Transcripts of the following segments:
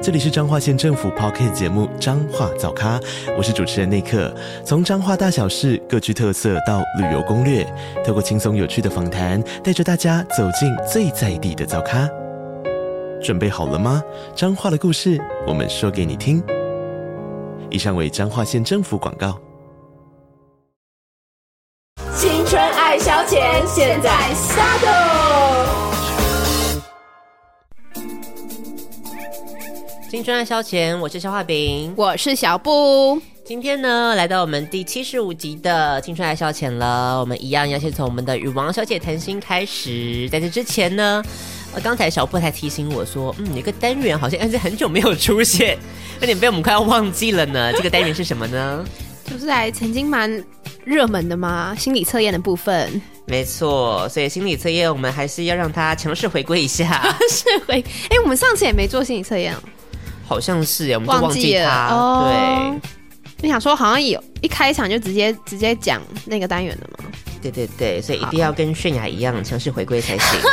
这里是彰化县政府 Podcast 节目《彰化早咖》，我是主持人内克。从彰化大小事各具特色到旅游攻略，透过轻松有趣的访谈，带着大家走进最在地的早咖。准备好了吗？彰化的故事，我们说给你听。以上为彰化县政府广告。青春爱消遣，现在下青春爱消遣，我是消化饼，我是小布。今天呢，来到我们第七十五集的青春爱消遣了。我们一样要先从我们的与王小姐谈心开始。在这之前呢，呃，刚才小布才提醒我说，嗯，有个单元好像是很久没有出现，有点被我们快要忘记了呢。这个单元是什么呢？就是还曾经蛮热门的嘛，心理测验的部分。没错，所以心理测验我们还是要让它强势回归一下。是回，哎，我们上次也没做心理测验哦。好像是呀，我们就忘记他。哦、对，你想说好像有一开场就直接直接讲那个单元的吗？对对对，所以一定要跟泫雅一样强势回归才行。泫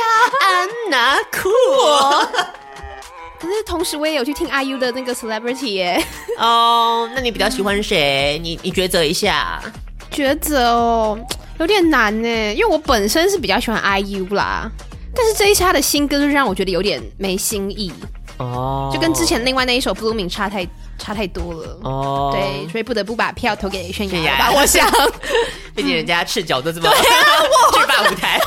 雅，安娜酷。可是同时我也有去听 IU 的那个 Celebrity 耶。哦，oh, 那你比较喜欢谁？你你抉择一下。抉择哦，有点难呢，因为我本身是比较喜欢 IU 啦，但是这一期的新歌就让我觉得有点没新意。哦，就跟之前另外那一首《Blooming》差太差太多了。哦，对，所以不得不把票投给泫雅吧。我想，毕竟人家赤脚都这么 巨霸 舞台，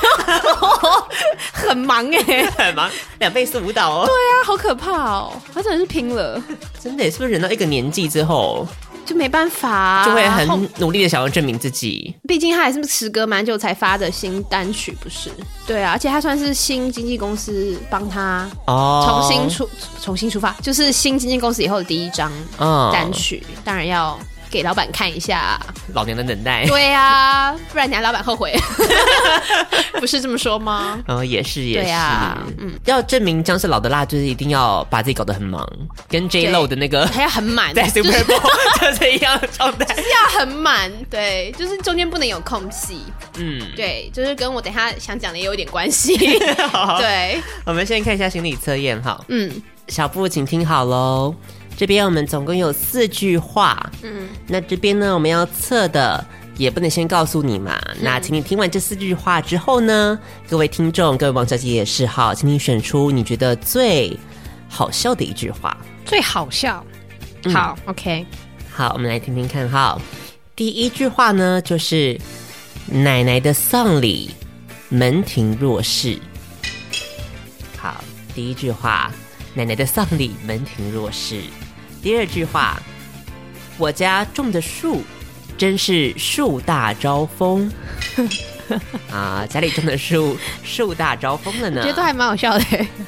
很忙哎，很忙，两倍速舞蹈哦。对啊，好可怕哦，他真的是拼了，真的，是不是忍到一个年纪之后？就没办法、啊，就会很努力的想要证明自己。毕竟他还是时隔蛮久才发的新单曲，不是？对啊，而且他算是新经纪公司帮他哦重新出、oh. 重新出发，就是新经纪公司以后的第一张单曲，oh. 当然要。给老板看一下，老娘的忍耐。对啊，不然你让老板后悔，不是这么说吗？哦，也是也是。对啊，嗯，要证明姜是老的辣，就是一定要把自己搞得很忙，跟 J Lo 的那个还要很满，在 Super Bowl 就是一样的状态，就是要很满，对，就是中间不能有空隙。嗯，对，就是跟我等一下想讲的也有一点关系。好对，我们先看一下心理测验，哈。嗯，小布，请听好喽。这边我们总共有四句话，嗯，那这边呢，我们要测的也不能先告诉你嘛。嗯、那请你听完这四句话之后呢，各位听众、各位王小姐也是哈，请你选出你觉得最好笑的一句话。最好笑，好、嗯、，OK，好，我们来听听看哈。第一句话呢，就是奶奶的丧礼门庭若市。好，第一句话，奶奶的丧礼门庭若市。第二句话，我家种的树真是树大招风 啊！家里种的树树大招风了呢，觉得都还蛮好笑的。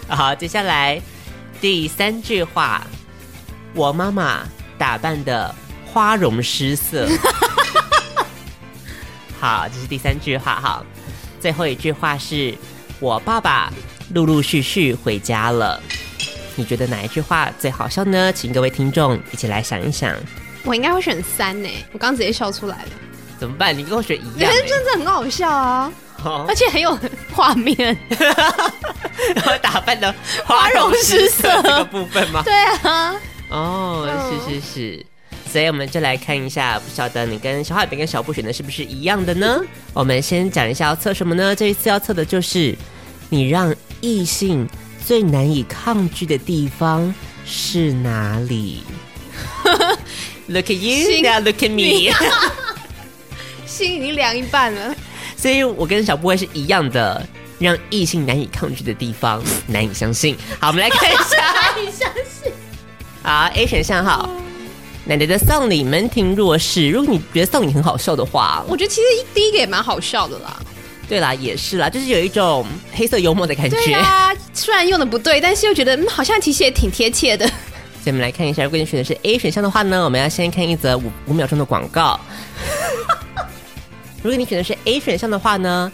好，接下来第三句话，我妈妈打扮的花容失色。好，这是第三句话。哈，最后一句话是我爸爸陆陆续续回家了。你觉得哪一句话最好笑呢？请各位听众一起来想一想。我应该会选三呢，我刚直接笑出来了。怎么办？你跟我选一样，真的很好笑啊，哦、而且很有画面。然后打扮的花容失色这个部分吗？对啊。哦，是是是，所以我们就来看一下，不晓得你跟小海饼跟小布选的是不是一样的呢？我们先讲一下要测什么呢？这一次要测的就是你让异性。最难以抗拒的地方是哪里？Look at you, now look at me。心已经凉一半了，所以我跟小布会是一样的，让异性难以抗拒的地方，难以相信。好，我们来看一下，难以相信。好，A 选项哈，奶奶的丧礼门庭若市。如果你觉得丧礼很好笑的话，我觉得其实第一个也蛮好笑的啦。对啦，也是啦，就是有一种黑色幽默的感觉。对啊，虽然用的不对，但是又觉得嗯，好像其实也挺贴切的。所以我们来看一下，如果你选的是 A 选项的话呢，我们要先看一则五五秒钟的广告。如果你选的是 A 选项的话呢，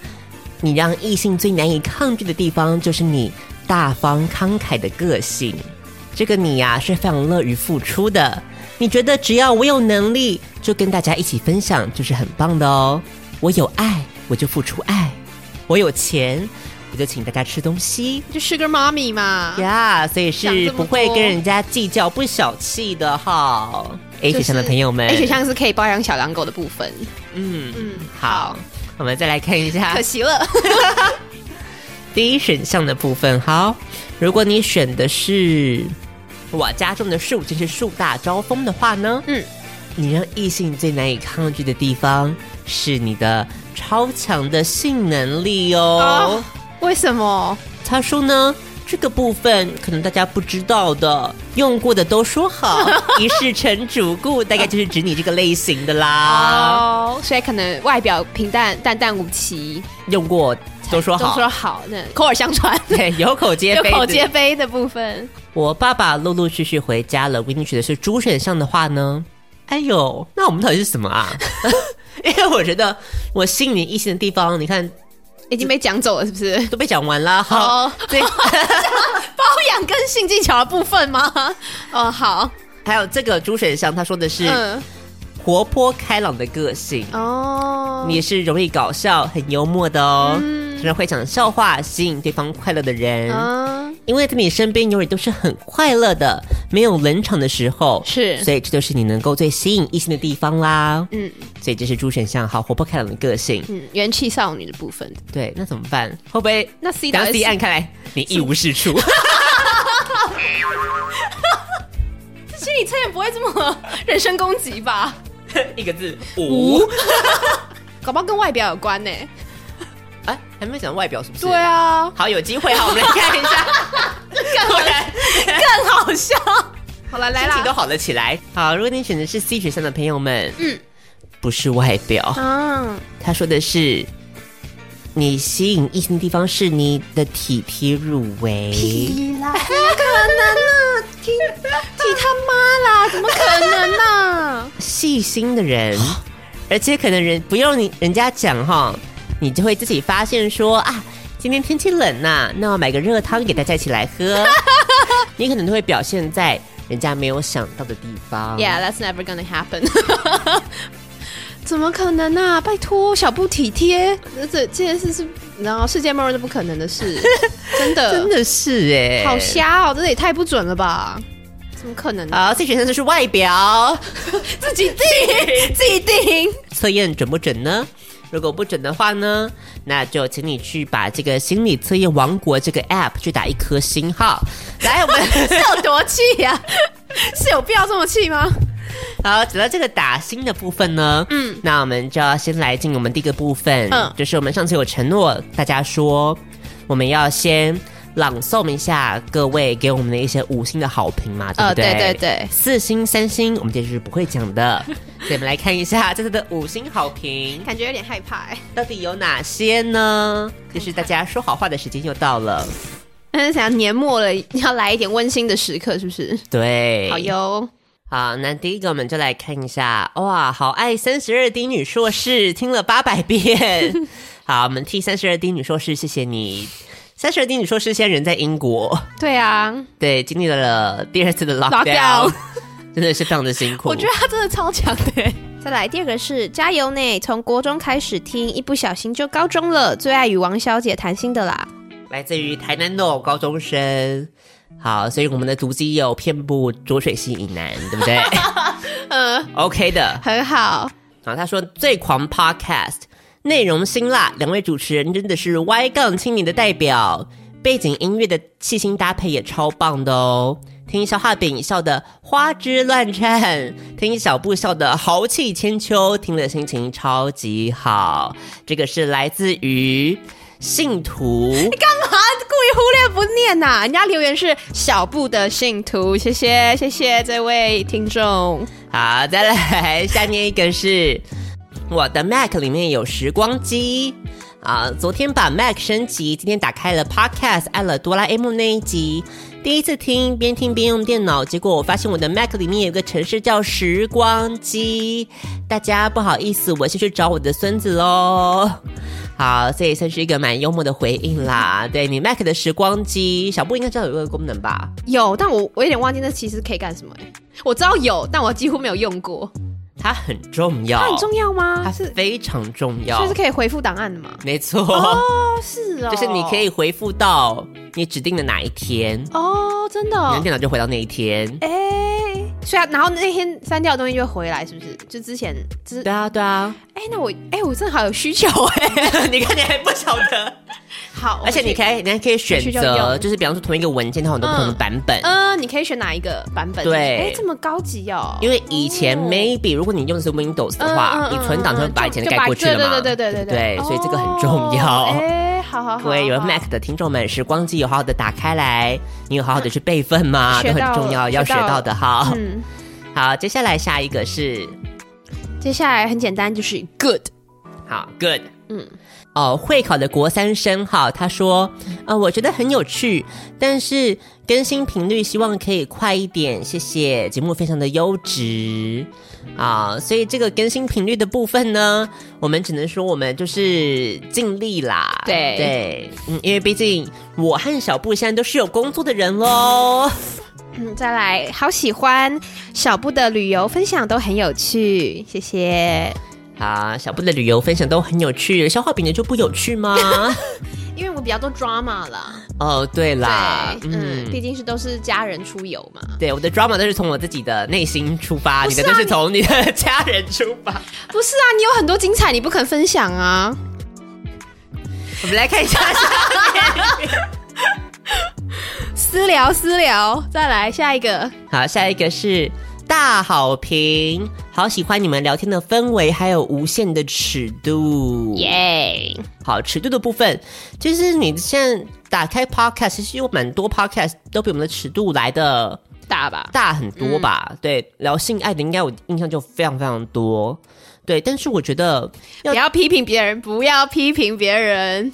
你让异性最难以抗拒的地方，就是你大方慷慨的个性。这个你呀、啊，是非常乐于付出的。你觉得只要我有能力，就跟大家一起分享，就是很棒的哦。我有爱，我就付出爱；我有钱，我就请大家吃东西，就 Sugar Mommy 嘛。呀，yeah, 所以是不会跟人家计较、不小气的哈。A 选项的朋友们，A 选项是可以包养小狼狗的部分。嗯嗯，好。我们再来看一下，可惜了。第一选项的部分，好，如果你选的是我家种的树就是树大招风的话呢，嗯，你让异性最难以抗拒的地方是你的超强的性能力哦。哦，为什么？他说呢？这个部分可能大家不知道的，用过的都说好，一世成主顾，大概就是指你这个类型的啦。哦，所以可能外表平淡、淡淡无奇，用过都说好，都说好，那口耳相传，对，有口皆碑，有口皆碑的部分。我爸爸陆陆续续回家了，为你选的是猪选项的话呢？哎呦，那我们到底是什么啊？因为我觉得我吸引你异性的地方，你看。已经被讲走了，是不是？都被讲完了。好，对，包养跟性技巧的部分吗？哦，好。还有这个朱选项，他说的是活泼开朗的个性哦，你是容易搞笑、很幽默的哦，常常会讲笑话，吸引对方快乐的人。因为在你身边永远都是很快乐的，没有冷场的时候，是，所以这就是你能够最吸引异性的地方啦。嗯，所以这是猪选项，好活泼开朗的个性，嗯，元气少女的部分。对，那怎么办？会不会？那 C 当 C 按，看来你一无是处。这 心理测验不会这么人身攻击吧？一个字，无。搞不好跟外表有关呢。哎，还没讲外表是不是？对啊，好，有机会哈，我们来看一下，更 然更好笑。好了，来了，心情都好了起来。好，如果你选的是 C 选项的朋友们，嗯，不是外表啊，他说的是你吸引异性的地方是你的体贴入微。屁啦，怎么可能啊？体体他妈啦，怎么可能呢？细心的人，而且可能人不用你人家讲哈。你就会自己发现说啊，今天天气冷呐、啊，那我买个热汤给大家一起来喝。你可能都会表现在人家没有想到的地方。Yeah, that's never gonna happen. 怎么可能呢、啊？拜托，小不体贴，这这件事是然后世界末日都不可能的事，真的真的是哎、欸，好瞎哦，这也太不准了吧？怎么可能？好，这选项就是外表，自己定，自己定，测验准不准呢？如果不准的话呢，那就请你去把这个心理测验王国这个 app 去打一颗星号。来，我们 是有多气呀、啊？是有必要这么气吗？好，讲到这个打星的部分呢，嗯，那我们就要先来进我们第一个部分，嗯，就是我们上次有承诺大家说，我们要先。朗诵一下各位给我们的一些五星的好评嘛，对不对？哦、对对对，四星、三星，我们这是不会讲的。所以我们来看一下这次的五星好评，感觉有点害怕哎，到底有哪些呢？就是大家说好话的时间又到了，嗯，想要年末了，要来一点温馨的时刻，是不是？对，好哟。好，那第一个我们就来看一下，哇，好爱三十二 D 女硕士，听了八百遍。好，我们替三十二 D 女硕士，谢谢你。三十二 D 女硕士现在人在英国，对啊，对，经历了第二次的 lockdown，真的是非常的辛苦。我觉得他真的超强的。再来第二个是加油呢，从国中开始听，一不小心就高中了，最爱与王小姐谈心的啦。来自于台南的高中生，好，所以我们的足迹有遍布浊水溪以南，对不对？嗯，OK 的，很好。然后他说最狂 podcast。内容辛辣，两位主持人真的是 Y 杠青年的代表，背景音乐的细心搭配也超棒的哦。听消化饼笑得花枝乱颤，听小布笑得豪气千秋，听了心情超级好。这个是来自于信徒，你干嘛故意忽略不念呐、啊？人家留言是小布的信徒，谢谢谢谢这位听众。好，再来下面一个是。我的 Mac 里面有时光机啊，昨天把 Mac 升级，今天打开了 Podcast，按了哆啦 A 梦那一集，第一次听，边听边用电脑，结果我发现我的 Mac 里面有个城市叫时光机。大家不好意思，我先去找我的孙子喽。好，这也算是一个蛮幽默的回应啦。对，你 Mac 的时光机，小布应该知道有这个功能吧？有，但我我有点忘记那其实可以干什么哎。我知道有，但我几乎没有用过。它很重要，它很重要吗？它是非常重要，就是可以回复档案的嘛？没错，哦，是哦，就是你可以回复到你指定的哪一天。哦，真的，哦，你的电脑就回到那一天，哎，所以啊，然后那天删掉的东西就会回来，是不是？就之前，之对啊，对啊，哎，那我，哎，我正好有需求，哎，你看你还不晓得。好，而且你可以，你还可以选择，就是比方说同一个文件，它有很多不同的版本。嗯，你可以选哪一个版本？对，哎，这么高级哦。因为以前 maybe 如果你用的是 Windows 的话，你存档就会把以前的盖过去了嘛。对对对对对对，所以这个很重要。哎，好好好。各位有 Mac 的听众们，时光机有好好的打开来，你有好好的去备份吗？都很重要，要学到的哈。嗯，好，接下来下一个是，接下来很简单，就是 Good。好，Good。嗯。哦，会考的国三生哈，他说，呃，我觉得很有趣，但是更新频率希望可以快一点，谢谢，节目非常的优质。啊，所以这个更新频率的部分呢，我们只能说我们就是尽力啦，对。对，嗯，因为毕竟我和小布现在都是有工作的人喽，嗯，再来，好喜欢小布的旅游分享都很有趣，谢谢。啊，小布的旅游分享都很有趣，消化饼的就不有趣吗？因为我比较多 drama 啦。哦，对啦，对嗯，毕竟是都是家人出游嘛。对，我的 drama 都是从我自己的内心出发，啊、你的都是从你的家人出发。不是啊，你有很多精彩，你不肯分享啊。我们来看一下 私聊私聊，再来下一个。好，下一个是。大好评，好喜欢你们聊天的氛围，还有无限的尺度，耶！好，尺度的部分，就是你现在打开 podcast，其实有蛮多 podcast 都比我们的尺度来的大吧，大很多吧？嗯、对，聊性爱的应该我印象就非常非常多，对。但是我觉得要不要批评别人，不要批评别人，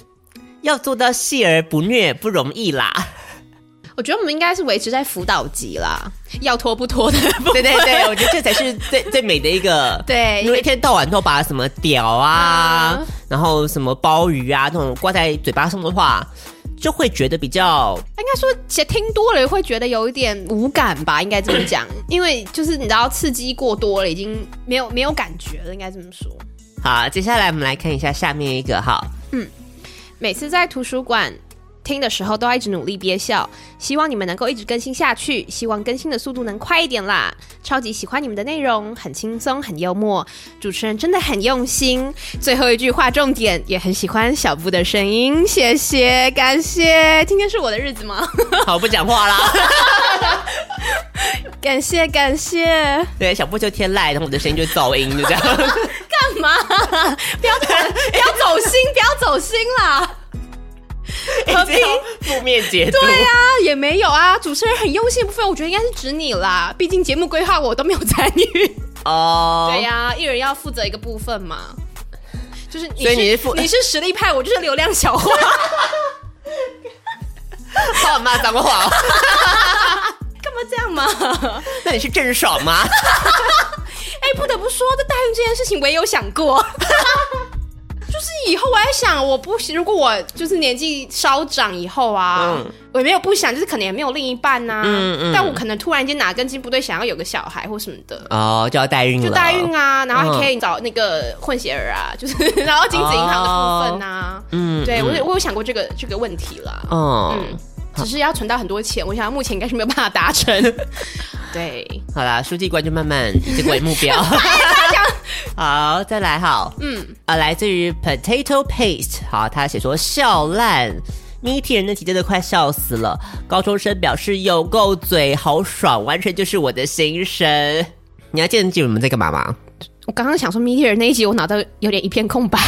要做到细而不虐不容易啦。我觉得我们应该是维持在辅导级啦，要拖不拖的。对对对，我觉得这才是最 最美的一个。对，因为一天到晚都把什么屌啊，嗯、然后什么鲍鱼啊这种挂在嘴巴上的话，就会觉得比较应该说，其实听多了会觉得有一点无感吧，应该这么讲。因为就是你知道刺激过多了，已经没有没有感觉了，应该这么说。好，接下来我们来看一下下面一个哈。嗯，每次在图书馆。听的时候都要一直努力憋笑，希望你们能够一直更新下去，希望更新的速度能快一点啦！超级喜欢你们的内容，很轻松，很幽默，主持人真的很用心。最后一句话重点，也很喜欢小布的声音，谢谢，感谢。今天是我的日子吗？好，不讲话啦。感谢感谢。对，小布就天籁，然后我的声音就噪音，就这样。干嘛？不要不要走心，不要走心啦。何必负面解读？对呀、啊，也没有啊。主持人很用心的部分，我觉得应该是指你啦。毕竟节目规划我都没有参与哦。Oh. 对呀、啊，一人要负责一个部分嘛。就是你是，所以你是负你是实力派，我就是流量小花。好骂脏话哦！干嘛这样嘛？那你是郑爽吗？哎、欸，不得不说，在代孕这件事情，我也有想过。就是以后我在想，我不如果我就是年纪稍长以后啊，嗯、我也没有不想，就是可能也没有另一半呐、啊，嗯嗯，但我可能突然间哪根筋不对，想要有个小孩或什么的。哦，就要代孕了，就代孕啊，然后还可以找那个混血儿啊，嗯、就是 然后精子银行的部分啊，嗯，对我有我有想过这个这个问题啦，哦、嗯，只是要存到很多钱，我想目前应该是没有办法达成，对，好啦，书记官就慢慢以这个为目标。好，再来好，嗯，啊，来自于 Potato Paste，好，他写说笑烂，Meteor 人的题真的快笑死了。高中生表示有够嘴，好爽，完全就是我的心声。你还记得记得我们在干嘛吗？我刚刚想说 Meteor 那一集，我脑袋有点一片空白。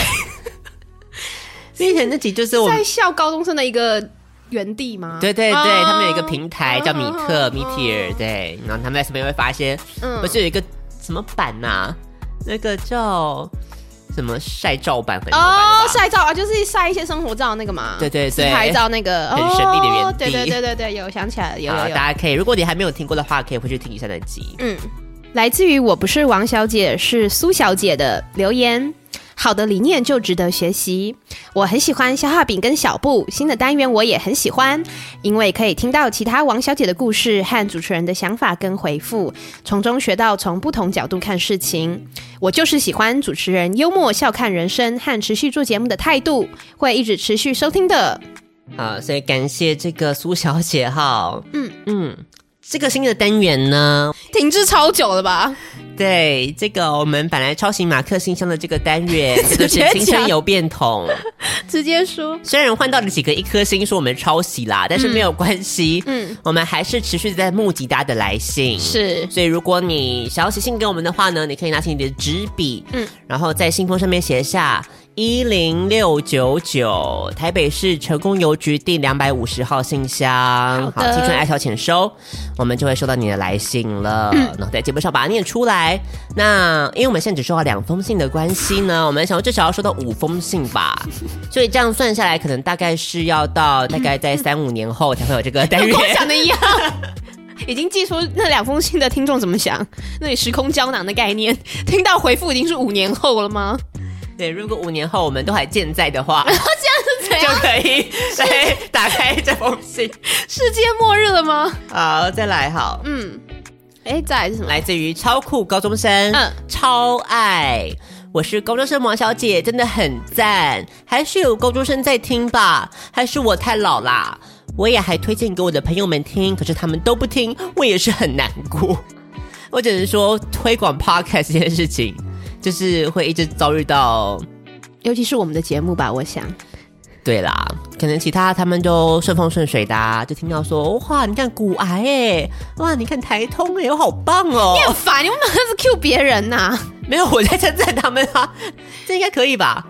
Meteor 那集就是我们在笑高中生的一个园地吗？对对对，哦、他们有一个平台叫米特 Meteor，对，然后他们在上面会发些，嗯，不是有一个什么版呐、啊？那个叫什么晒照版很哦，晒照啊，就是晒一些生活照那个嘛。对对对，拍照那个很神秘的原地。对对对对对，有想起来了，有有有。大家可以，如果你还没有听过的话，可以回去听一下那集。嗯，来自于我不是王小姐，是苏小姐的留言。好的理念就值得学习。我很喜欢消化饼跟小布新的单元，我也很喜欢，因为可以听到其他王小姐的故事和主持人的想法跟回复，从中学到从不同角度看事情。我就是喜欢主持人幽默笑看人生和持续做节目的态度，会一直持续收听的。好，所以感谢这个苏小姐哈。嗯嗯，这个新的单元呢，停滞超久了吧？对，这个我们本来抄袭马克信箱的这个单元，这个是青春有变通，直接说。虽然换到了几个一颗星，说我们抄袭啦，但是没有关系。嗯，我们还是持续在募集大家的来信。是，所以如果你想要写信给我们的话呢，你可以拿起你的纸笔，嗯，然后在信封上面写下。一零六九九，台北市成功邮局第两百五十号信箱。好，青春爱笑请收，我们就会收到你的来信了。嗯，在节目上把它念出来。那因为我们现在只收到两封信的关系呢，我们想要至少要收到五封信吧。所以这样算下来，可能大概是要到大概在 三五年后才会有这个单元。跟我想的一样，已经寄出那两封信的听众怎么想？那里时空胶囊的概念，听到回复已经是五年后了吗？对，如果五年后我们都还健在的话，然后这样子就可以对打开这封信？世界末日了吗？好，再来好，嗯，哎，再来是什么？来自于超酷高中生，嗯，超爱，我是高中生王小姐，真的很赞，还是有高中生在听吧？还是我太老啦？我也还推荐给我的朋友们听，可是他们都不听，我也是很难过。我只能说推广 Podcast 这件事情。就是会一直遭遇到，尤其是我们的节目吧，我想。对啦，可能其他他们都顺风顺水的，啊，就听到说哇，你看骨癌哎，哇，你看台通哎，我好棒哦。你很烦，你为什么是 Q 别人呐，啊？没有，我在称赞他们啊，这应该可以吧？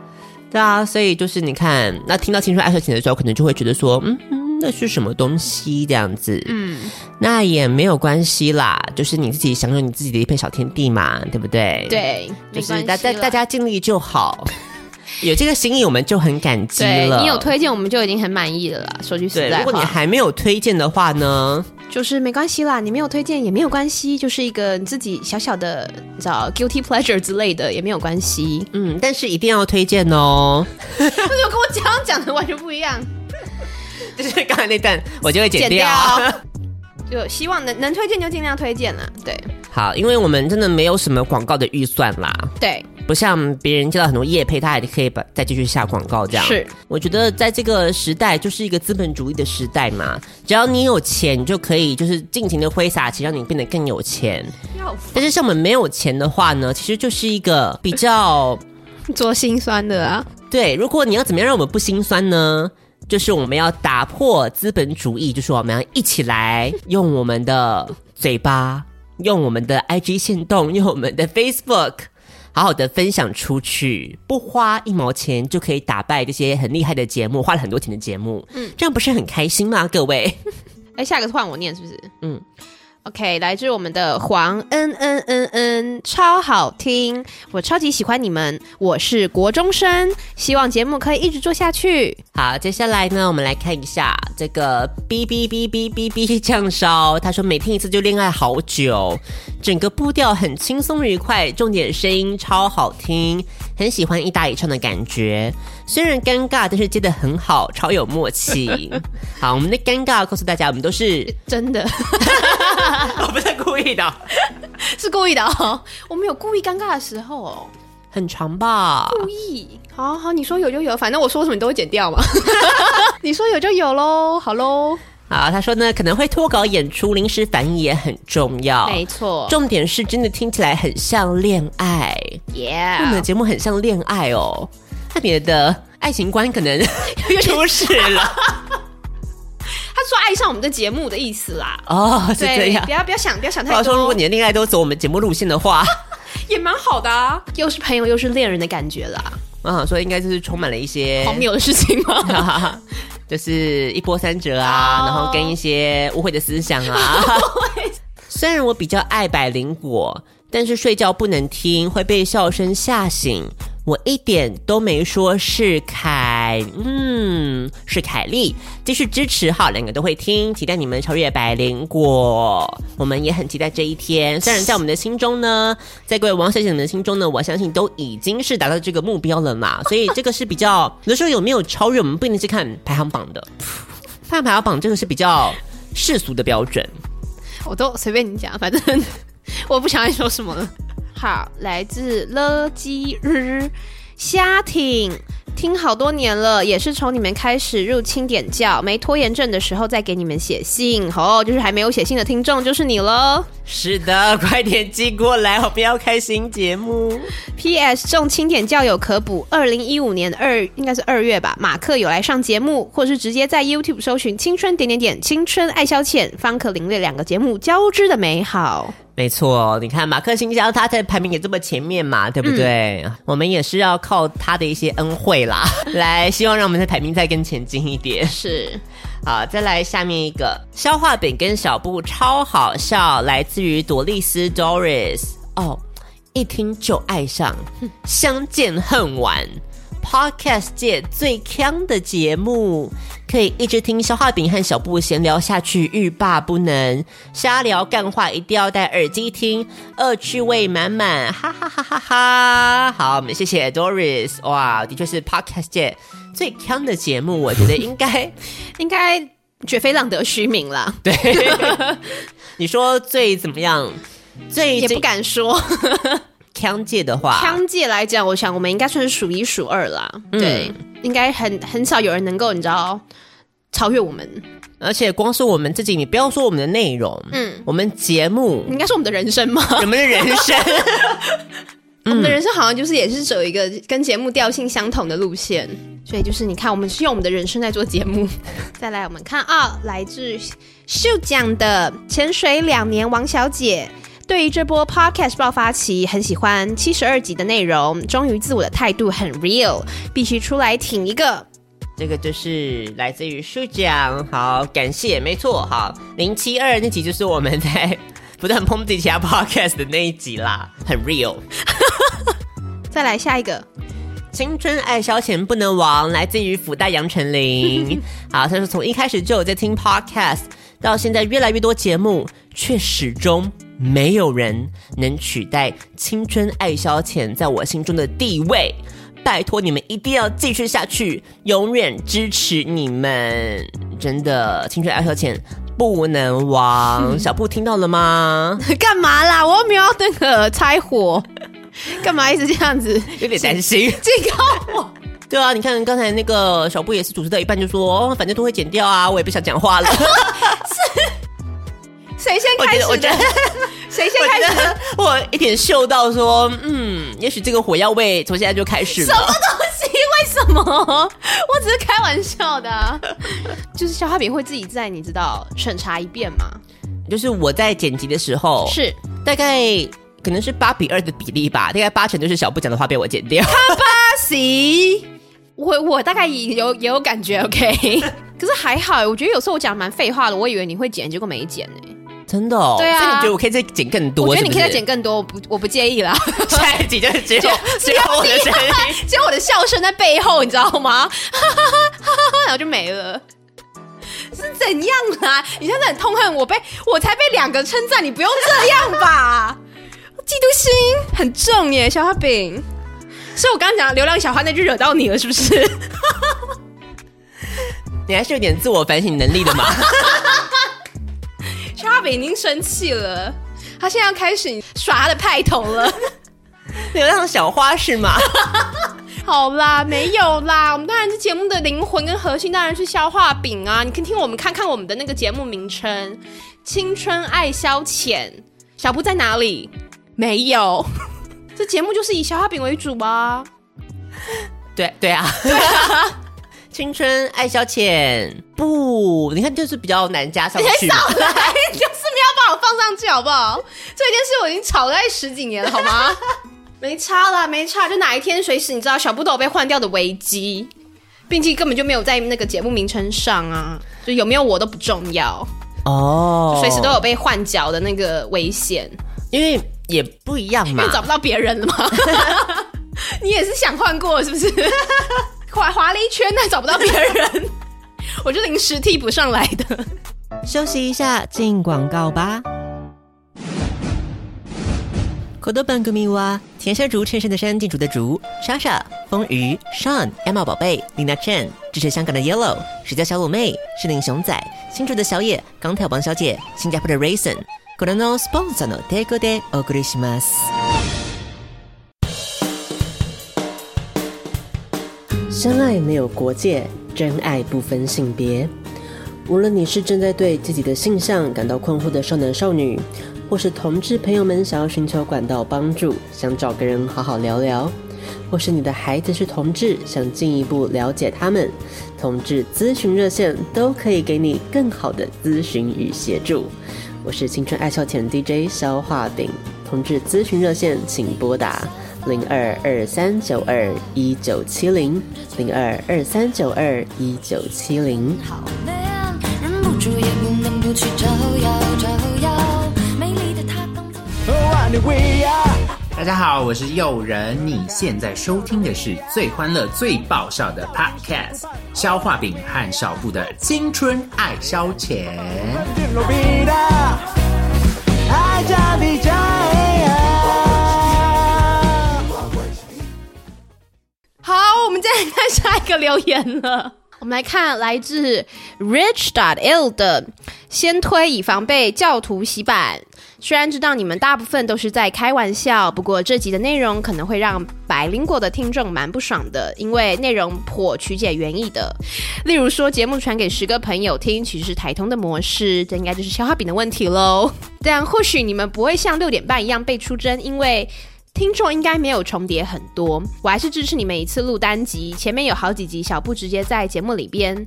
对啊，所以就是你看，那听到青春爱消遣的时候，可能就会觉得说，嗯。那是什么东西？这样子，嗯，那也没有关系啦，就是你自己享有你自己的一片小天地嘛，对不对？对，就是大大大家尽力就好，有这个心意我们就很感激了。你有推荐我们就已经很满意了啦。说句实在话，如果你还没有推荐的话呢，就是没关系啦，你没有推荐也没有关系，就是一个你自己小小的叫 guilty pleasure 之类的也没有关系。嗯，但是一定要推荐哦。为什么跟我讲讲的完全不一样？就是刚才那段，我就会剪掉。就希望能能推荐就尽量推荐啦。对，好，因为我们真的没有什么广告的预算啦。对，不像别人接到很多业配，他还可以把再继续下广告这样。是，我觉得在这个时代，就是一个资本主义的时代嘛。只要你有钱，你就可以就是尽情的挥洒钱，让你变得更有钱。但是像我们没有钱的话呢，其实就是一个比较 做心酸的啊。对，如果你要怎么样让我们不心酸呢？就是我们要打破资本主义，就是我们要一起来用我们的嘴巴，用我们的 IG 线动，用我们的 Facebook，好好的分享出去，不花一毛钱就可以打败这些很厉害的节目，花了很多钱的节目，嗯，这样不是很开心吗？各位，哎，下个换我念是不是？嗯。OK，来自我们的黄恩恩恩恩，超好听，我超级喜欢你们。我是国中生，希望节目可以一直做下去。好，接下来呢，我们来看一下这个哔哔哔哔哔哔酱烧，他说每听一次就恋爱好久，整个步调很轻松愉快，重点声音超好听，很喜欢一搭一唱的感觉。虽然尴尬，但是接得很好，超有默契。好，我们的尴尬告诉大家，我们都是真的，我不是故意的，是故意的哦。我们有故意尴尬的时候哦，很长吧？故意，好好，你说有就有，反正我说什么你都会剪掉嘛。你说有就有喽，好喽。好，他说呢，可能会脱稿演出，临时反应也很重要。没错，重点是真的听起来很像恋爱。Yeah，我们的节目很像恋爱哦。特别的爱情观可能 出事了。他说爱上我们的节目的意思啦。哦，是这样。不要不要想，不要想太多。他说，如果你的恋爱都走我们节目路线的话，也蛮好的啊，又是朋友又是恋人的感觉啦。啊，所以应该就是充满了一些荒谬的事情吗？就是一波三折啊，然后跟一些误会的思想啊。虽然我比较爱百灵果，但是睡觉不能听，会被笑声吓醒。我一点都没说是凯，嗯，是凯丽。继续支持哈，两个都会听，期待你们超越百灵果。我们也很期待这一天。虽然在我们的心中呢，在各位王小姐们的心中呢，我相信都已经是达到这个目标了嘛。所以这个是比较，有的时候有没有超越，我们不一定是看排行榜的。看排行榜这个是比较世俗的标准。我都随便你讲，反正我不想再说什么了。好，来自乐基日虾挺，听好多年了，也是从你们开始入清点教，没拖延症的时候再给你们写信。哦，就是还没有写信的听众就是你喽。是的，快点寄过来，我们要开新节目。P.S. 众清点教友可补，二零一五年二应该是二月吧，马克有来上节目，或是直接在 YouTube 搜寻“青春点点点青春爱消遣”，方可领略两个节目交织的美好。没错，你看马克信箱，他在排名也这么前面嘛，对不对？嗯、我们也是要靠他的一些恩惠啦，来，希望让我们的排名再更前进一点。是，好，再来下面一个消化饼跟小布超好笑，来自于朵丽丝 Doris 哦，一听就爱上，相见恨晚。Podcast 界最强的节目，可以一直听消化饼和小布闲聊下去，欲罢不能。瞎聊干话一定要戴耳机听，恶趣味满满，哈哈哈哈哈！好，我们谢谢 Doris，哇，的确是 Podcast 界最强的节目，我觉得应该应该绝非浪得虚名啦。对，你说最怎么样？最也不敢说。枪界的话，枪界来讲，我想我们应该算是数一数二啦。嗯、对，应该很很少有人能够你知道超越我们。而且光是我们自己，你不要说我们的内容，嗯，我们节目应该是我们的人生吗？我们的人生，我们的人生好像就是也是走一个跟节目调性相同的路线。所以就是你看，我们是用我们的人生在做节目。再来，我们看啊，来自秀奖的潜水两年王小姐。对于这波 podcast 爆发期，很喜欢七十二集的内容，忠于自我的态度很 real，必须出来挺一个。这个就是来自于书讲，好感谢，没错，好零七二那集就是我们在不断抨击其他 podcast 的那一集啦，很 real。再来下一个，青春爱消遣不能忘，来自于福大杨丞琳。好，他说从一开始就有在听 podcast，到现在越来越多节目，却始终。没有人能取代青春爱消遣在我心中的地位，拜托你们一定要继续下去，永远支持你们，真的青春爱消遣不能忘。小布听到了吗？干嘛啦？我又没有那个拆火，干嘛一直这样子？有点担心。警告我。对啊，你看刚才那个小布也是主持到一半就说，哦，反正都会剪掉啊，我也不想讲话了。是。谁先开始？我觉得谁先开始？我一点嗅到说，嗯，也许这个火药味从现在就开始了。什么东西？为什么？我只是开玩笑的啊。就是消化饼会自己在你知道审查一遍吗？就是我在剪辑的时候，是大概可能是八比二的比例吧，大概八成都是小布讲的话被我剪掉。他八十，我我大概也有也有感觉，OK。可是还好，我觉得有时候我讲蛮废话的，我以为你会剪，结果没剪呢。真的哦，对啊，所以你觉得我可以再剪更多？我觉得你可以再剪更多，我不我不介意啦。下一集就是只有只有我的声音，只有我的笑声在背后，你知道吗？然后就没了，是怎样啊？你现在很痛恨我被我才被两个称赞，你不用这样吧？嫉妒心很重耶，小花饼。所以我刚刚讲流浪小花那句惹到你了，是不是？你还是有点自我反省能力的嘛？阿北已经生气了，他现在要开始耍他的派头了。流浪小花是吗？好啦，没有啦。我们当然是节目的灵魂跟核心，当然是消化饼啊！你可以听我们看看我们的那个节目名称《青春爱消遣》。小布在哪里？没有，这节目就是以消化饼为主啊。对对啊。对啊青春爱消遣不，你看就是比较难加上去。你少来，就是没有把我放上去好不好？这件事我已经吵了十几年了，好吗？没差啦，没差。就哪一天随时你知道小布都有被换掉的危机，并且根本就没有在那个节目名称上啊，就有没有我都不重要哦，随时都有被换角的那个危险，因为也不一样嘛，因为找不到别人了嘛。你也是想换过是不是？滑滑了一圈，但找不到别人，我就临时替补上来的。休息一下，进广告吧。口头版歌迷哇，田山竹衬衫的山，店主的竹，莎莎，风鱼，Sean，爱猫宝贝，丽娜 Chen，支持香港的 Yellow，石家小鲁妹，士林熊仔，新竹的小野，钢条王小姐，新加坡的 Raisin，これのスポンサーの提供でお送りします。 相爱没有国界，真爱不分性别。无论你是正在对自己的性向感到困惑的少男少女，或是同志朋友们想要寻求管道帮助，想找个人好好聊聊；或是你的孩子是同志，想进一步了解他们，同志咨询热线都可以给你更好的咨询与协助。我是青春爱笑甜 DJ 消化饼，同志咨询热线请拨打零二二三九二一九七零零二二三九二一九七零。好忍不住也不能不去照耀照耀大家好，我是诱人，你现在收听的是最欢乐、最爆笑的 Podcast《消化饼和小布的青春爱消遣》。好，我们再来看下一个留言了。我们来看来自 Rich dot L 的，先推以防被教徒洗版。虽然知道你们大部分都是在开玩笑，不过这集的内容可能会让百灵果的听众蛮不爽的，因为内容颇曲解原意的。例如说，节目传给十个朋友听，其实是台通的模式，这应该就是消化饼的问题喽。但或许你们不会像六点半一样被出征，因为听众应该没有重叠很多。我还是支持你们一次录单集，前面有好几集小布直接在节目里边。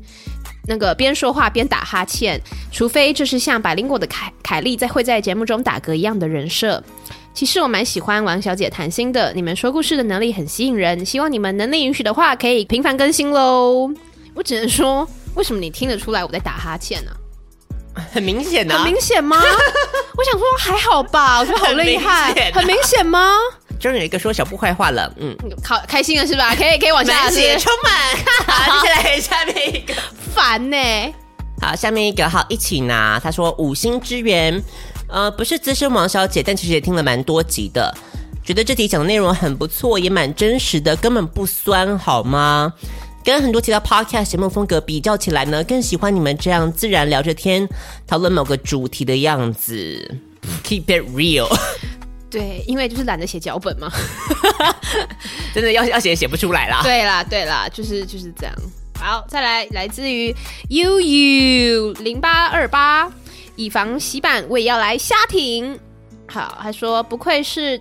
那个边说话边打哈欠，除非这是像百灵果的凯凯莉在会在节目中打嗝一样的人设。其实我蛮喜欢王小姐谈心的，你们说故事的能力很吸引人，希望你们能力允许的话，可以频繁更新喽。我只能说，为什么你听得出来我在打哈欠呢？很明显啊，很明显吗？我想说还好吧，我觉得好厉害，很明显，吗？终于有一个说小布坏话了，嗯，好开心了是吧？可以 可以往下写，充满。好，接下来下面一个。烦呢、欸，好，下面一个好一起拿。他说五星之源，呃，不是资深王小姐，但其实也听了蛮多集的，觉得这题讲的内容很不错，也蛮真实的，根本不酸，好吗？跟很多其他 podcast 节目风格比较起来呢，更喜欢你们这样自然聊着天，讨论某个主题的样子，keep it real。对，因为就是懒得写脚本嘛，真的要要写写不出来啦。对啦，对啦，就是就是这样。好，再来，来自于 uu 零八二八，以防洗版，我也要来瞎挺。好，他说不愧是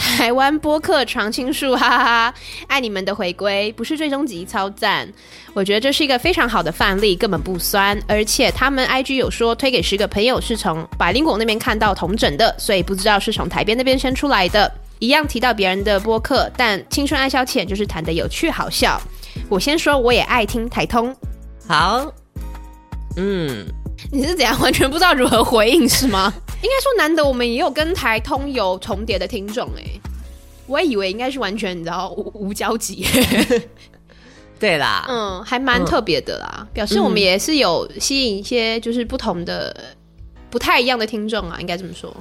台湾播客常青树，哈哈哈！爱你们的回归，不是最终集超赞。我觉得这是一个非常好的范例，根本不酸。而且他们 IG 有说推给十个朋友是从百灵果那边看到同整的，所以不知道是从台边那边生出来的。一样提到别人的播客，但青春爱消遣就是谈的有趣好笑。我先说，我也爱听台通。好，嗯，你是怎样完全不知道如何回应是吗？应该说，难得我们也有跟台通有重叠的听众哎，我也以为应该是完全你知道无无交集。对啦，嗯，还蛮特别的啦，嗯，表示我们也是有吸引一些就是不同的、不太一样的听众啊，应该这么说。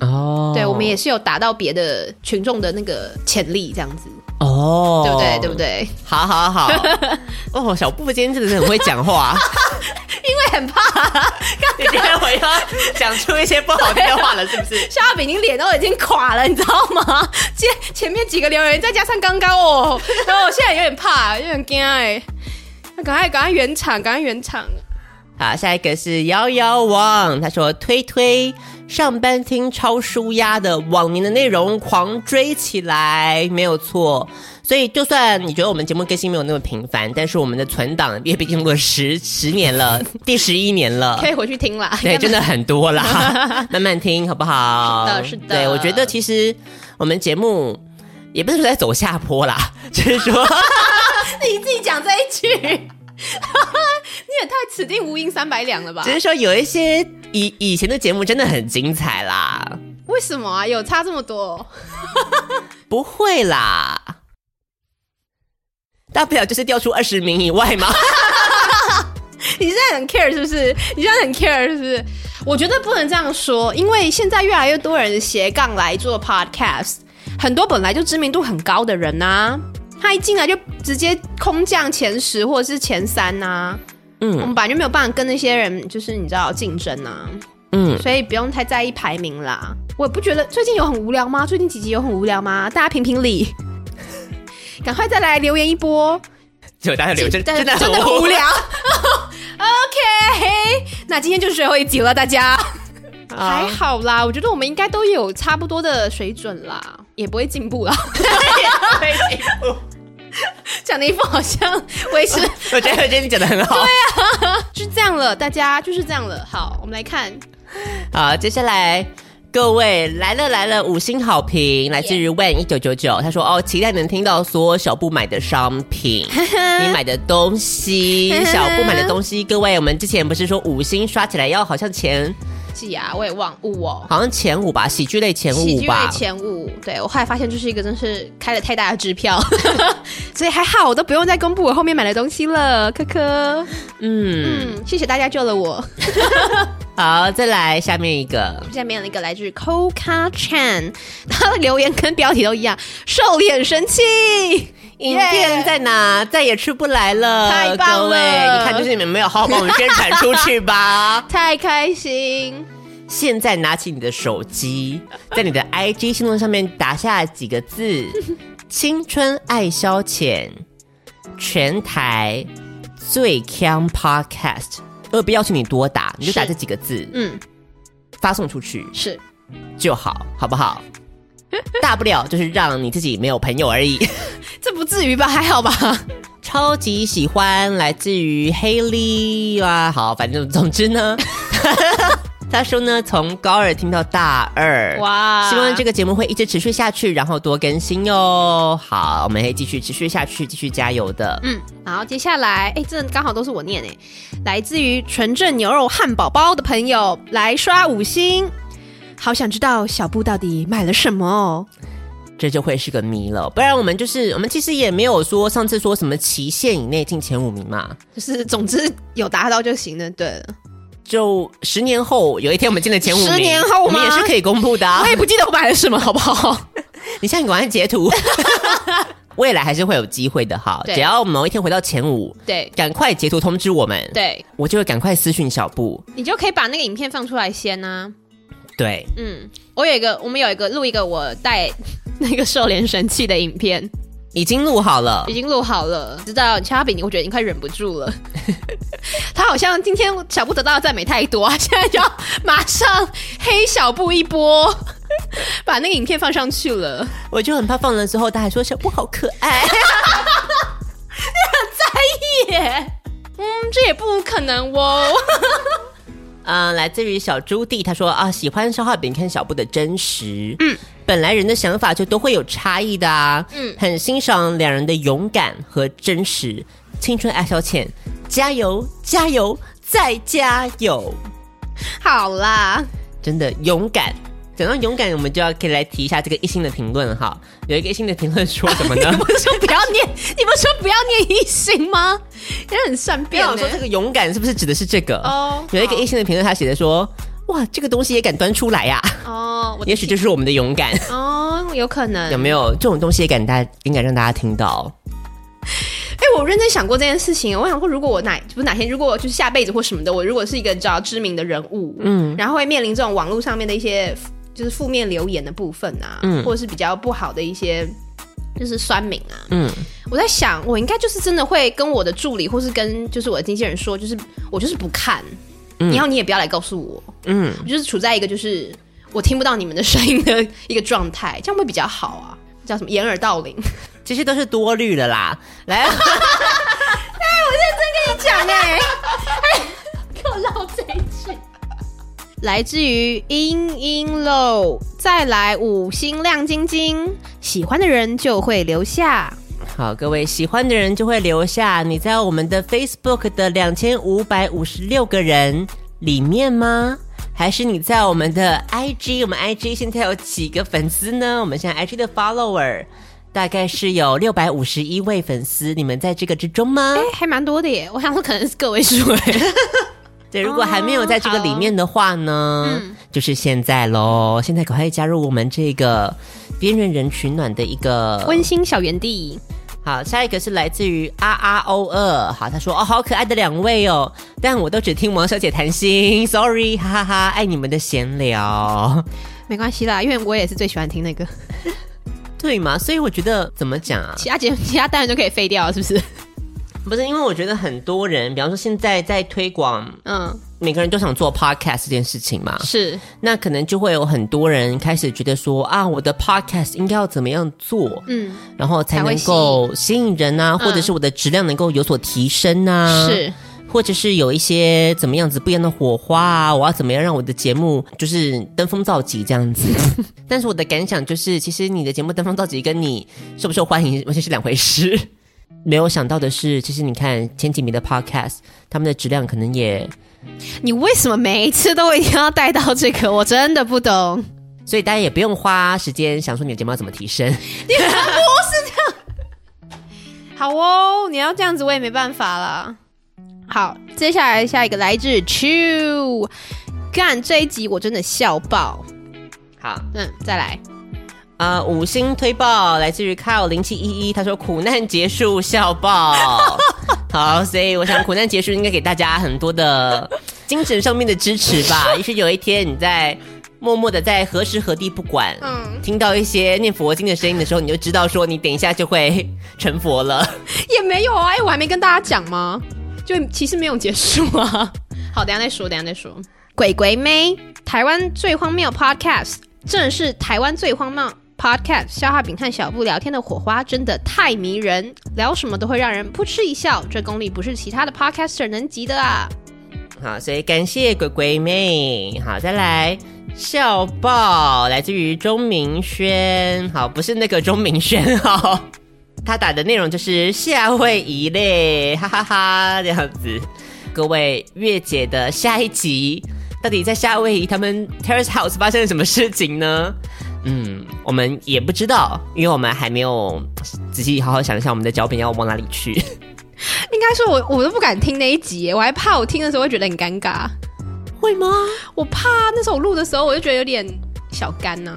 哦，对，我们也是有达到别的群众的那个潜力，这样子。哦，对不对？对不对？好好好。哦，小布今天真的是很会讲话，因为很怕刚刚你今天回头讲出一些不好听的话了，是不是？肖亚比，你脸都已经垮了，你知道吗？前前面几个留言，再加上刚刚哦，然后我现在有点怕，有点惊哎。那赶快赶快圆场，赶快圆场。好，下一个是幺幺王，他说推推上班听超舒压的，往年的内容狂追起来，没有错。所以就算你觉得我们节目更新没有那么频繁，但是我们的存档也毕竟录了十十年了，第十一年了，可以回去听啦。对，真的很多啦，慢慢听好不好？是的，是的。对，我觉得其实我们节目也不是说在走下坡啦，就是说 你自己讲这一句。你也太此地无银三百两了吧？只是说有一些以以前的节目真的很精彩啦。为什么啊？有差这么多？不会啦，大不了就是掉出二十名以外嘛。你现在很 care 是不是？你现在很 care 是不是？我觉得不能这样说，因为现在越来越多人斜杠来做 podcast，很多本来就知名度很高的人呐、啊，他一进来就直接空降前十或者是前三呐、啊。嗯，我们本来就没有办法跟那些人，就是你知道竞争呐。嗯，所以不用太在意排名啦。我也不觉得最近有很无聊吗？最近几集有很无聊吗？大家评评理，赶快再来留言一波。就大家留真真的真的很无聊。OK，那今天就是最后一集了，大家还好啦。我觉得我们应该都有差不多的水准啦，也不会进步啦。讲的一副好像维持，我觉得我觉得你讲的很好。对啊，就 是这样了，大家就是这样了。好，我们来看，好，接下来。各位来了来了，五星好评来自于 Wen 一九九九，他说哦，期待能听到所有小布买的商品，你买的东西，小布买的东西。各位，我们之前不是说五星刷起来要好像前几啊，我也忘五哦，好像前五吧，喜剧类前五吧，喜剧类前五。对，我后来发现就是一个真是开了太大的支票，所以还好，我都不用再公布我后面买的东西了，科科。嗯嗯，谢谢大家救了我。好，再来下面一个。下面一个来自 Coca Chan，他的留言跟标题都一样，瘦脸神器，影片在哪!再也出不来了，太棒了！各位，你看，就是你们没有好好帮我们宣传出去吧？太开心！现在拿起你的手机，在你的 IG 新闻上面打下几个字：青春爱消遣，全台最强 Podcast。我不要求你多打，你就打这几个字，嗯，发送出去是就好，好不好？大不了就是让你自己没有朋友而已，这不至于吧？还好吧？超级喜欢，来自于 Haley 啊，好，反正总之呢。他说呢，从高二听到大二，哇！希望这个节目会一直持续下去，然后多更新哟。好，我们会继续持续下去，继续加油的。嗯，好，接下来，哎，这刚好都是我念哎，来自于纯正牛肉汉堡包的朋友来刷五星，好想知道小布到底买了什么哦，这就会是个谜了。不然我们就是，我们其实也没有说上次说什么期限以内进前五名嘛，就是总之有达到就行了。对了。就十年后有一天我们进了前五名，十年后我们也是可以公布的啊。我也不记得我买了什么，好不好？你现在赶快截图，未来还是会有机会的哈。只要某一天回到前五，对，赶快截图通知我们，对，我就会赶快私讯小布，你就可以把那个影片放出来先呢。对，嗯，我有一个，我们有一个录一个我带 那个瘦脸神器的影片。已经录好了，已经录好了。知道掐饼，我觉得已经快忍不住了。他好像今天小布得到的赞美太多啊，现在就要马上黑小布一波，把那个影片放上去了。我就很怕放了之后，他还说小布好可爱，你很在意耶。嗯，这也不可能哦。嗯、呃，来自于小朱棣，他说啊，喜欢消化饼看小布的真实。嗯，本来人的想法就都会有差异的啊。嗯，很欣赏两人的勇敢和真实。青春爱消遣，加油，加油，再加油！好啦，真的勇敢。讲到勇敢，我们就要可以来提一下这个一星的评论哈。有一个一星的评论说什么呢？你不是说不要念？你不是说不要念一星吗？也很善变。我说这个勇敢是不是指的是这个？哦，有一个一星的评论，他写的说：“哇，这个东西也敢端出来呀！”哦，也许就是我们的勇敢哦，有可能。有没有这种东西也敢大应该让大家听到？哎，我认真想过这件事情。我想过，如果我哪不是哪天，如果就是下辈子或什么的，我如果是一个比较知名的人物，嗯，然后会面临这种网络上面的一些。就是负面留言的部分啊，嗯，或者是比较不好的一些，就是酸民啊，嗯，我在想，我应该就是真的会跟我的助理，或是跟就是我的经纪人说，就是我就是不看，嗯，然后你也不要来告诉我，嗯，我就是处在一个就是我听不到你们的声音的一个状态，这样会比较好啊，叫什么掩耳盗铃，这些都是多虑的啦，来，哎，我认真跟你讲哎，哎，给我绕这一句。来自于阴阴漏，再来五星亮晶晶，喜欢的人就会留下。好，各位喜欢的人就会留下。你在我们的 Facebook 的两千五百五十六个人里面吗？还是你在我们的 IG？我们 IG 现在有几个粉丝呢？我们现在 IG 的 follower 大概是有六百五十一位粉丝，你们在这个之中吗？哎，还蛮多的耶！我想说可能是个位数哎。对，如果还没有在这个里面的话呢，嗯、就是现在喽！现在赶快加入我们这个边缘人取暖的一个温馨小园地。好，下一个是来自于 R R O 二，好，他说哦，好可爱的两位哦，但我都只听王小姐谈心，sorry，哈哈哈，爱你们的闲聊，没关系啦，因为我也是最喜欢听那个。对嘛？所以我觉得怎么讲啊？其他节目、其他单元都可以废掉，是不是？不是，因为我觉得很多人，比方说现在在推广，嗯，每个人都想做 podcast 这件事情嘛。是，那可能就会有很多人开始觉得说啊，我的 podcast 应该要怎么样做，嗯，然后才能够吸引人啊，或者是我的质量能够有所提升啊。是。或者是有一些怎么样子不一样的火花啊，我要怎么样让我的节目就是登峰造极这样子？但是我的感想就是，其实你的节目登峰造极跟你受不受欢迎完全是两回事。没有想到的是，其实你看前几名的 podcast，他们的质量可能也……你为什么每一次都一定要带到这个？我真的不懂。所以大家也不用花时间想说你的睫毛怎么提升。你不是这样。好哦，你要这样子我也没办法了。好，接下来下一个来自 Chew，干这一集我真的笑爆。好，嗯，再来，呃，五星推爆来自于 Kyle 零七一一，他说苦难结束笑爆。好，所以我想苦难结束应该给大家很多的精神上面的支持吧。也许有一天你在默默的在何时何地不管，嗯，听到一些念佛经的声音的时候，你就知道说你等一下就会成佛了。也没有啊，哎，我还没跟大家讲吗？就其实没有结束啊！好，等下再说，等下再说。鬼鬼妹，台湾最荒谬 Podcast，正是台湾最荒谬 Podcast。消化饼和小布聊天的火花真的太迷人，聊什么都会让人扑哧一笑，这功力不是其他的 Podcaster 能及的啊！好，所以感谢鬼鬼妹。好，再来笑爆，来自于钟明轩。好，不是那个钟明轩，好。他打的内容就是夏威夷嘞，哈哈哈，哈，这样子。各位月姐的下一集，到底在夏威夷他们 Terrace House 发生了什么事情呢？嗯，我们也不知道，因为我们还没有仔细好好想一下我们的脚本要往哪里去。应该说我我都不敢听那一集，我还怕我听的时候会觉得很尴尬。会吗？我怕那时候我录的时候我就觉得有点小干呐、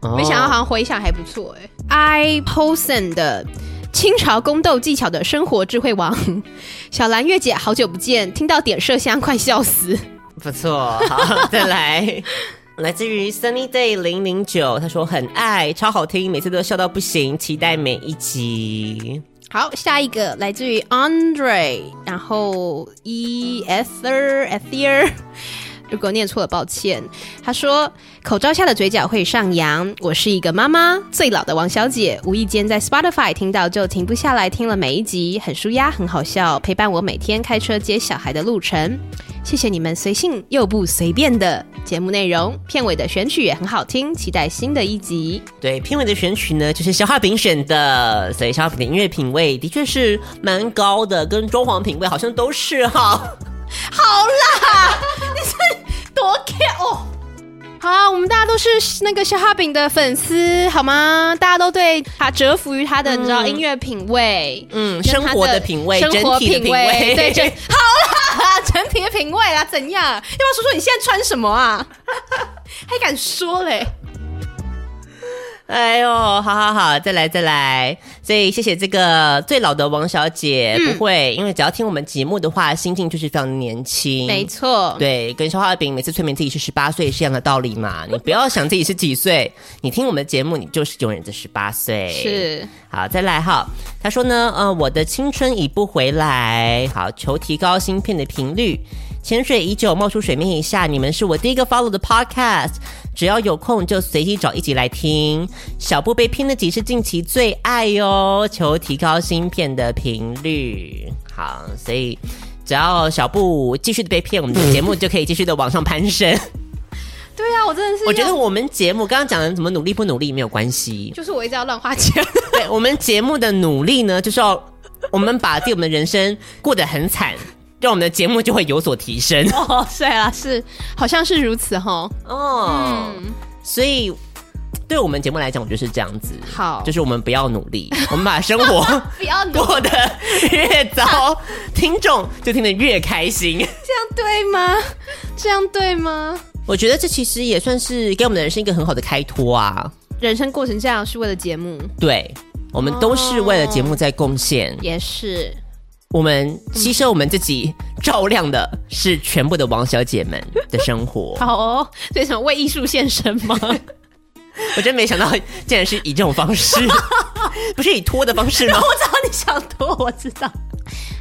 啊。没想到好像回响还不错哎、欸。I Posen 的清朝宫斗技巧的生活智慧王，小兰月姐好久不见，听到点麝香快笑死。不错，好，再来，来自于 Sunny Day 零零九，他说很爱，超好听，每次都笑到不行，期待每一集。好，下一个来自于 Andre，然后 Ether Ether。如果念错了，抱歉。他说：“口罩下的嘴角会上扬。”我是一个妈妈，最老的王小姐，无意间在 Spotify 听到就停不下来，听了每一集，很舒压，很好笑，陪伴我每天开车接小孩的路程。谢谢你们随性又不随便的节目内容，片尾的选曲也很好听，期待新的一集。对，片尾的选曲呢，就是消化饼选的，所以消化饼的音乐品味的确是蛮高的，跟装潢品味好像都是哈。好啦，你是多 care 哦。好，我们大家都是那个小哈饼的粉丝，好吗？大家都对他折服于他的，你知道音乐品味，嗯，生活的品味，生活品味，品味对，整 好啦，整体的品味啦，怎样？要不要说说你现在穿什么啊？还敢说嘞？哎呦，好好好，再来再来，所以谢谢这个最老的王小姐，嗯、不会，因为只要听我们节目的话，心境就是非常年轻，没错，对，跟消化饼每次催眠自己是十八岁是一样的道理嘛，你不要想自己是几岁，你听我们的节目，你就是永远的十八岁，是，好，再来哈，他说呢，呃，我的青春已不回来，好，求提高芯片的频率。潜水已久，冒出水面以下，你们是我第一个 follow 的 podcast，只要有空就随机找一集来听。小布被骗的集是近期最爱哟，求提高芯片的频率。好，所以只要小布继续的被骗，我们的节目就可以继续的往上攀升。对啊，我真的是，我觉得我们节目刚刚讲的怎么努力不努力没有关系，就是我一直要乱花钱。对，我们节目的努力呢，就是要我们把自己我们的人生过得很惨。让我们的节目就会有所提升 哦，对啊，是，好像是如此哈。哦，嗯，所以对我们节目来讲，我觉得是这样子。好，就是我们不要努力，我们把生活 不要过得越糟，听众就听得越开心。这样对吗？这样对吗？我觉得这其实也算是给我们的人生一个很好的开脱啊。人生过成这样是为了节目，对，我们都是为了节目在贡献。哦，也是。我们牺牲我们自己，照亮的是全部的王小姐们的生活。好哦，所以什么为艺术献身吗？我真没想到，竟然是以这种方式，不是以拖的方式吗？我知道你想拖，我知道。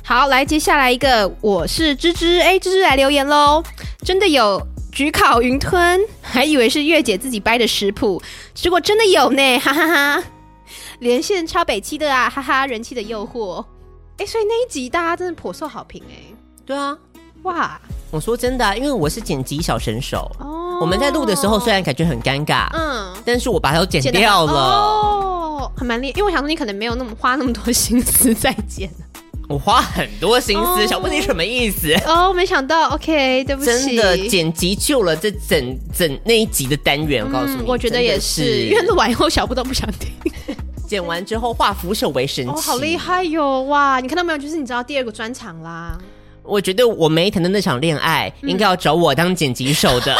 好，来接下来一个，我是芝芝，哎，芝芝来留言喽。真的有焗烤云吞，还以为是月姐自己掰的食谱，结果真的有呢，哈哈哈，哈。连线超北七的啊，哈哈，人气的诱惑。哎，所以那一集大家真的颇受好评哎。对啊，哇！我说真的啊，因为我是剪辑小神手。哦。我们在录的时候虽然感觉很尴尬，嗯，但是我把它都剪掉了。哦，很蛮厉害，因为我想说你可能没有那么花那么多心思在剪。我花很多心思，小布你什么意思？哦，没想到，OK，对不起。真的剪辑救了这整整那一集的单元，我告诉你，我觉得也是，因为录完以后小布都不想听。剪完之后化腐朽为神奇，哦，好厉害哟！哇，你看到没有？就是你知道第二个专场啦。我觉得我没谈的那场恋爱，嗯、应该要找我当剪辑手的。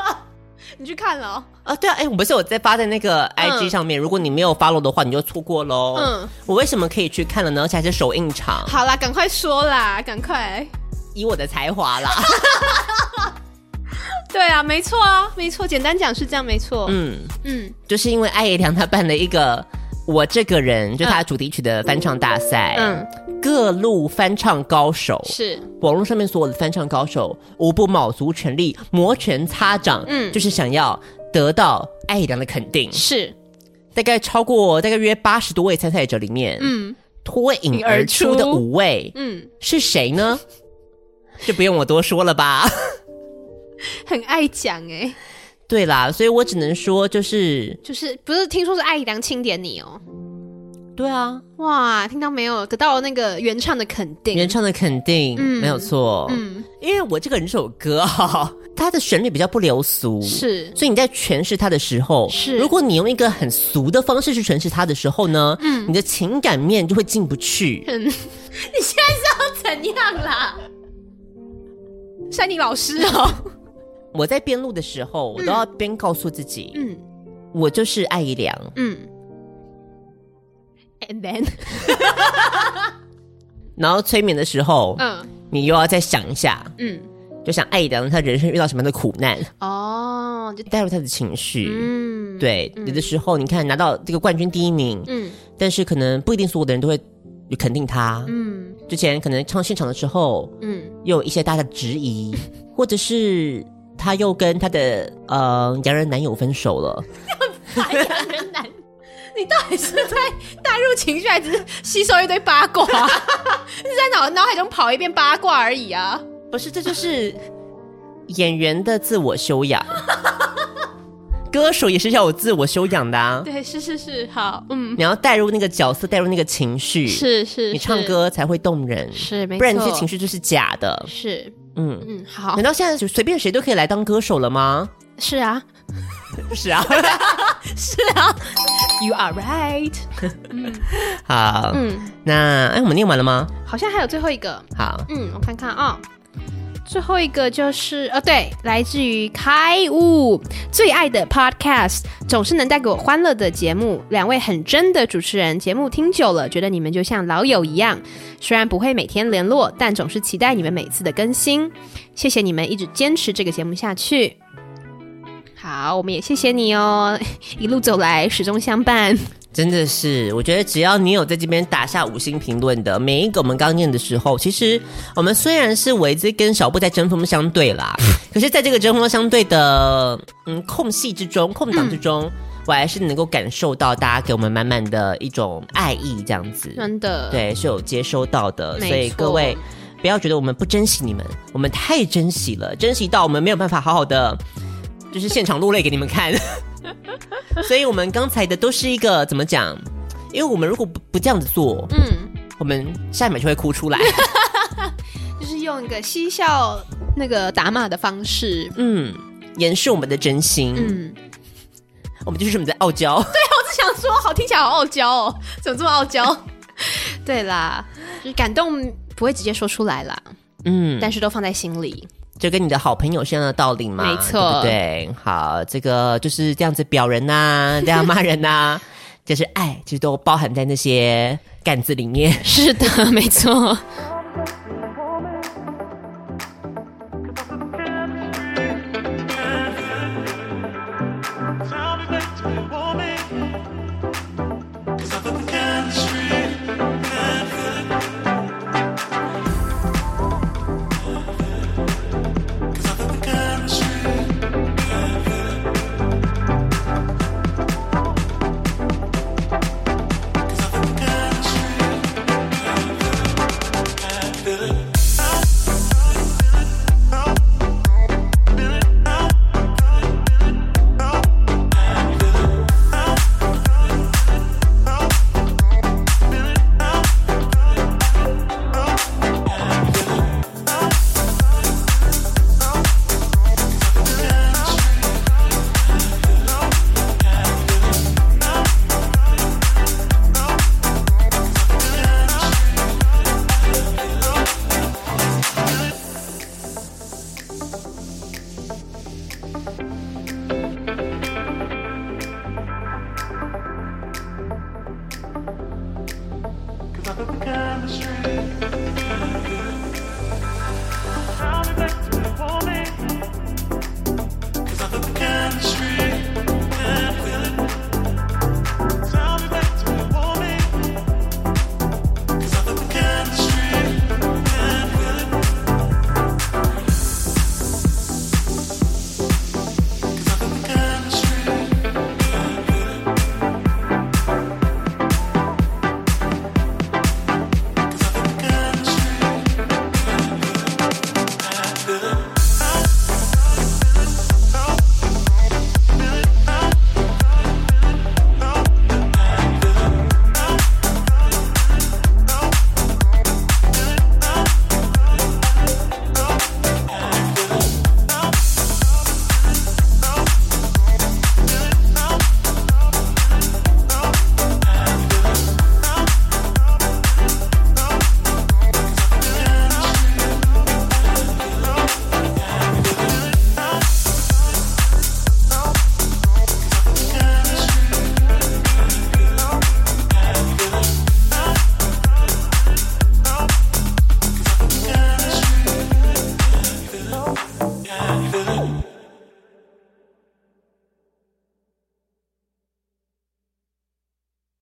你去看了哦？啊，对啊，哎，我不是我在发在那个 IG 上面，嗯、如果你没有 follow 的话，你就错过喽。嗯，我为什么可以去看了呢？而且还是首映场。好啦，赶快说啦，赶快！以我的才华啦。对啊，没错啊，没错，简单讲是这样，没错。嗯嗯，就是因为艾怡良他办了一个。我这个人就他主题曲的翻唱大赛，嗯，各路翻唱高手是。网络上面所有的翻唱高手，无不卯足全力，摩拳擦掌，嗯，就是想要得到艾良的肯定。是，大概超过大概约八十多位参赛者里面，嗯，脱颖而出的五位，嗯，是谁呢？就不用我多说了吧，很爱讲哎。对啦，所以我只能说，就是就是不是听说是艾怡良钦点你哦？对啊，哇，听到没有？得到了那个原唱的肯定，原唱的肯定，嗯，没有错，嗯，因为我这个人这首歌啊，它的旋律比较不流俗，是，所以你在诠释它的时候，是，如果你用一个很俗的方式去诠释它的时候呢，嗯，你的情感面就会进不去。嗯，你现在是要怎样啦？山妮老师哦。我在边录的时候，我都要边告诉自己，嗯，我就是艾怡良，嗯，and then，然后催眠的时候，嗯，你又要再想一下，嗯，就想艾怡良他人生遇到什么样的苦难，哦，就带入他的情绪，嗯，对，有的时候你看拿到这个冠军第一名，嗯，但是可能不一定所有的人都会肯定他，嗯，之前可能唱现场的时候，嗯，又有一些大家的质疑，或者是。他又跟他的呃洋人男友分手了。洋人男，你到底是在带入情绪，还是吸收一堆八卦？是在脑脑海中跑一遍八卦而已啊？不是，这就是演员的自我修养。歌手也是要有自我修养的啊。对，是是是，好，嗯，你要带入那个角色，带入那个情绪，是是，你唱歌才会动人，是，没错，不然那些情绪就是假的，是。嗯嗯，好。难道现在就随便谁都可以来当歌手了吗？是啊，是啊，是啊。You are right。嗯，好。嗯，那哎，我们念完了吗？好像还有最后一个。好，嗯，我看看啊。最后一个就是呃，对，来自于开悟最爱的 Podcast，总是能带给我欢乐的节目。两位很真的主持人，节目听久了，觉得你们就像老友一样。虽然不会每天联络，但总是期待你们每次的更新。谢谢你们一直坚持这个节目下去。好，我们也谢谢你哦，一路走来始终相伴。真的是，我觉得只要你有在这边打下五星评论的每一个，我们刚念的时候，其实我们虽然是维兹跟小布在针锋相对啦，可是在这个针锋相对的嗯空隙之中、空档之中，嗯、我还是能够感受到大家给我们满满的一种爱意，这样子，真的，对，是有接收到的，所以各位不要觉得我们不珍惜你们，我们太珍惜了，珍惜到我们没有办法好好的就是现场落泪给你们看。所以，我们刚才的都是一个怎么讲？因为我们如果不不这样子做，嗯，我们下一秒就会哭出来，就是用一个嬉笑、那个打骂的方式，嗯，掩饰我们的真心，嗯。我们就是什么在傲娇。对，我只想说，好听起来好傲娇哦，怎么这么傲娇？对啦，就是感动不会直接说出来啦，嗯，但是都放在心里，就跟你的好朋友是一样的道理嘛，没错，对，对，好，这个就是这样子表人呐、啊，这样骂人呐、啊，就是爱，其实都包含在那些杆子里面。是的，没错。Love chemistry. I'll be back.